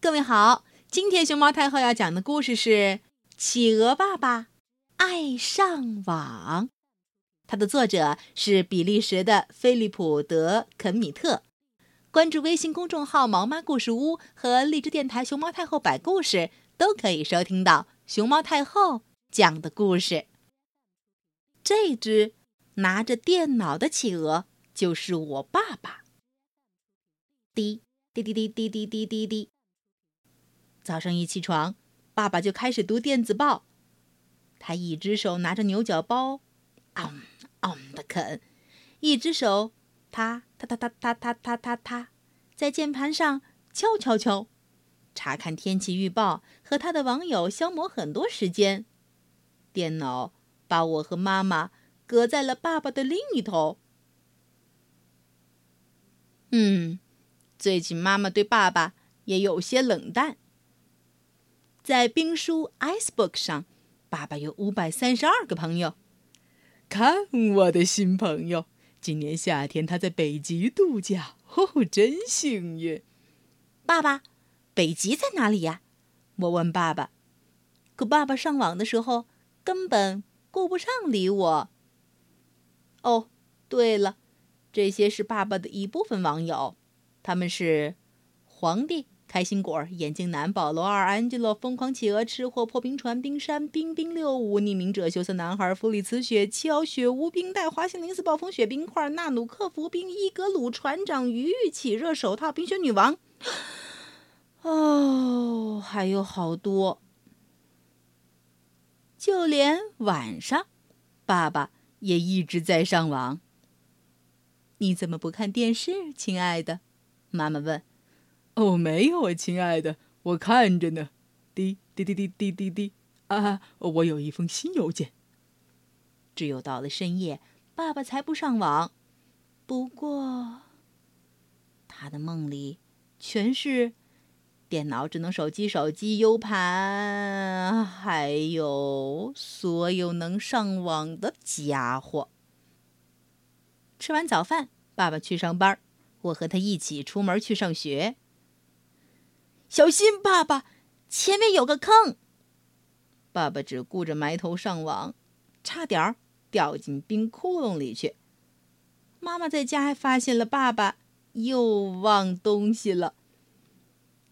各位好，今天熊猫太后要讲的故事是《企鹅爸爸爱上网》，它的作者是比利时的菲利普·德·肯米特。关注微信公众号“毛妈故事屋”和荔枝电台“熊猫太后摆故事”，都可以收听到熊猫太后讲的故事。这只拿着电脑的企鹅就是我爸爸。滴滴滴滴滴滴滴滴滴。早上一起床，爸爸就开始读电子报。他一只手拿着牛角包，嗯嗯的啃；一只手，他他他他他他他他他，在键盘上敲敲敲，查看天气预报，和他的网友消磨很多时间。电脑把我和妈妈隔在了爸爸的另一头。嗯，最近妈妈对爸爸也有些冷淡。在冰书 Icebook 上，爸爸有五百三十二个朋友。看我的新朋友，今年夏天他在北极度假，哦，真幸运。爸爸，北极在哪里呀？我问爸爸。可爸爸上网的时候根本顾不上理我。哦，对了，这些是爸爸的一部分网友，他们是皇帝。开心果、眼镜男、保罗二、安吉洛、疯狂企鹅、吃货、破冰船、冰山、冰冰六五、匿名者、羞涩男孩、弗里茨、雪橇、雪无冰袋、滑行零四、暴风雪冰块、纳努克服冰、伊格鲁、船长、鱼、起热手套、冰雪女王。哦，还有好多。就连晚上，爸爸也一直在上网。你怎么不看电视，亲爱的？妈妈问。哦，没有啊，亲爱的，我看着呢。滴滴滴滴滴滴滴啊！我有一封新邮件。只有到了深夜，爸爸才不上网。不过，他的梦里全是电脑、智能手机、手机 U 盘，还有所有能上网的家伙。吃完早饭，爸爸去上班，我和他一起出门去上学。小心，爸爸，前面有个坑。爸爸只顾着埋头上网，差点儿掉进冰窟窿里去。妈妈在家还发现了爸爸又忘东西了，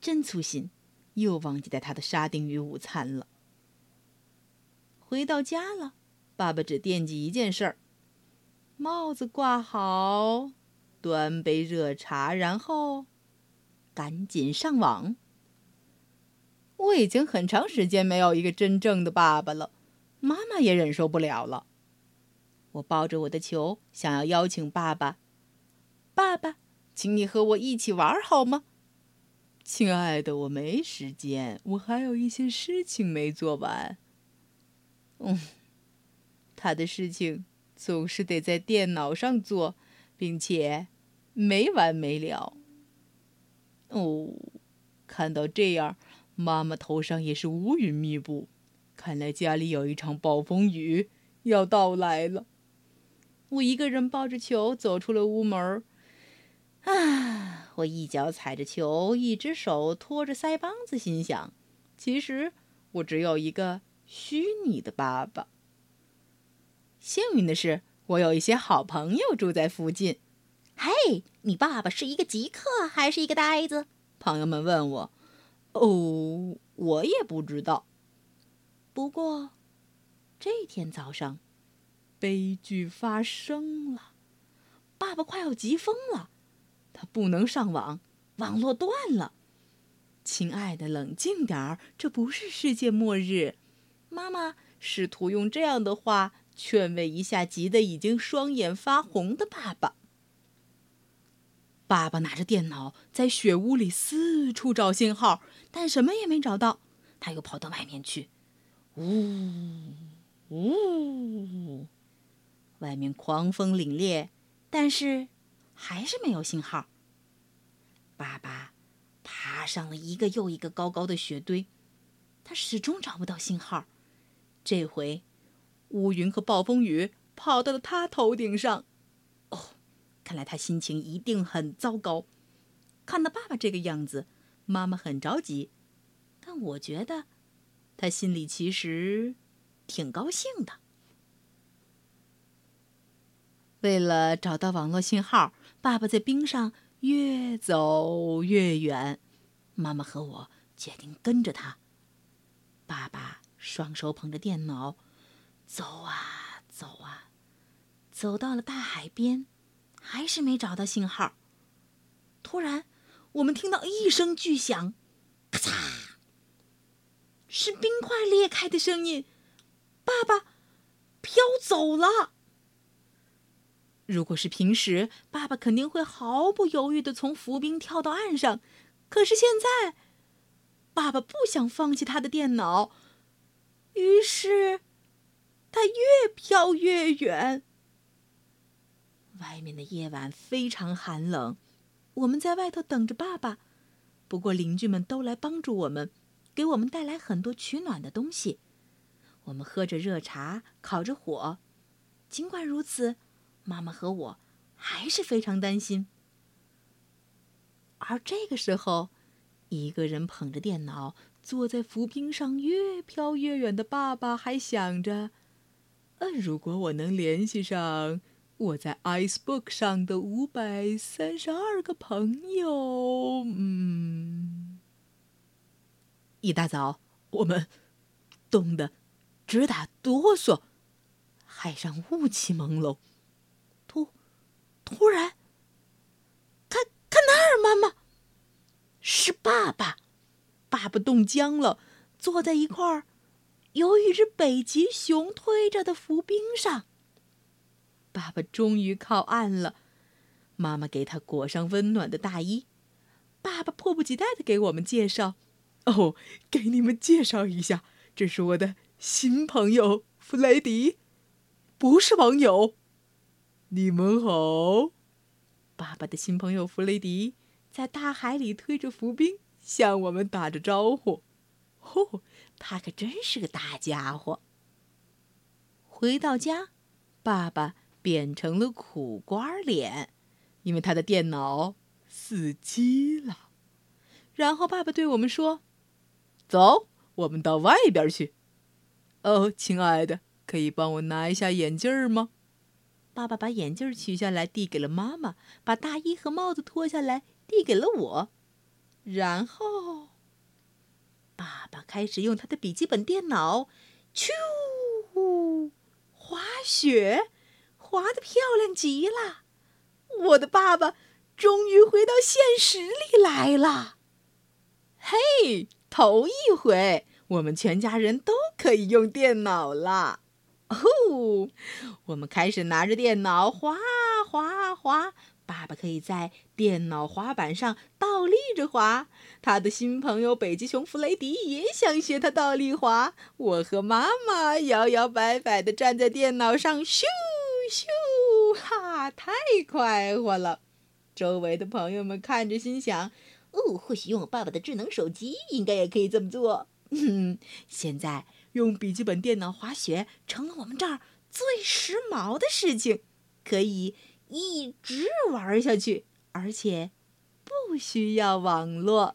真粗心，又忘记带他的沙丁鱼午餐了。回到家了，爸爸只惦记一件事儿：帽子挂好，端杯热茶，然后。赶紧上网！我已经很长时间没有一个真正的爸爸了，妈妈也忍受不了了。我抱着我的球，想要邀请爸爸：“爸爸，请你和我一起玩好吗？”亲爱的，我没时间，我还有一些事情没做完。嗯，他的事情总是得在电脑上做，并且没完没了。哦，看到这样，妈妈头上也是乌云密布，看来家里有一场暴风雨要到来了。我一个人抱着球走出了屋门啊，我一脚踩着球，一只手托着腮帮子，心想：其实我只有一个虚拟的爸爸。幸运的是，我有一些好朋友住在附近。嘿，你爸爸是一个极客还是一个呆子？朋友们问我。哦，我也不知道。不过，这天早上，悲剧发生了。爸爸快要急疯了，他不能上网，网络断了。亲爱的，冷静点儿，这不是世界末日。妈妈试图用这样的话劝慰一下急得已经双眼发红的爸爸。爸爸拿着电脑在雪屋里四处找信号，但什么也没找到。他又跑到外面去，呜呜，外面狂风凛冽，但是还是没有信号。爸爸爬上了一个又一个高高的雪堆，他始终找不到信号。这回，乌云和暴风雨跑到了他头顶上。看来他心情一定很糟糕。看到爸爸这个样子，妈妈很着急，但我觉得他心里其实挺高兴的。为了找到网络信号，爸爸在冰上越走越远。妈妈和我决定跟着他。爸爸双手捧着电脑，走啊走啊，走到了大海边，还是没找到信号。突然，我们听到一声巨响，咔嚓，是冰块裂开的声音。爸爸飘走了。如果是平时，爸爸肯定会毫不犹豫的从浮冰跳到岸上。可是现在，爸爸不想放弃他的电脑，于是他越飘越远。外面的夜晚非常寒冷，我们在外头等着爸爸。不过邻居们都来帮助我们，给我们带来很多取暖的东西。我们喝着热茶，烤着火。尽管如此。妈妈和我还是非常担心。而这个时候，一个人捧着电脑坐在浮冰上越飘越远的爸爸还想着：“呃，如果我能联系上我在 Icebook 上的五百三十二个朋友，嗯。”一大早，我们冻得直打哆嗦，海上雾气朦胧。突然，看看那儿，妈妈，是爸爸。爸爸冻僵了，坐在一块由一只北极熊推着的浮冰上。爸爸终于靠岸了，妈妈给他裹上温暖的大衣。爸爸迫不及待的给我们介绍：“哦，给你们介绍一下，这是我的新朋友弗雷迪，不是网友。”你们好，爸爸的新朋友弗雷迪在大海里推着浮冰向我们打着招呼。哦，他可真是个大家伙。回到家，爸爸变成了苦瓜脸，因为他的电脑死机了。然后爸爸对我们说：“走，我们到外边去。”哦，亲爱的，可以帮我拿一下眼镜吗？爸爸把眼镜取下来，递给了妈妈；把大衣和帽子脱下来，递给了我。然后，爸爸开始用他的笔记本电脑，咻，滑雪，滑的漂亮极了。我的爸爸终于回到现实里来了。嘿，头一回，我们全家人都可以用电脑了。哦，我们开始拿着电脑滑滑滑。爸爸可以在电脑滑板上倒立着滑。他的新朋友北极熊弗雷迪也想学他倒立滑。我和妈妈摇摇摆摆地站在电脑上，咻咻，哈，太快活了！周围的朋友们看着，心想：哦，或许用我爸爸的智能手机，应该也可以这么做。嗯 现在。用笔记本电脑滑雪成了我们这儿最时髦的事情，可以一直玩下去，而且不需要网络。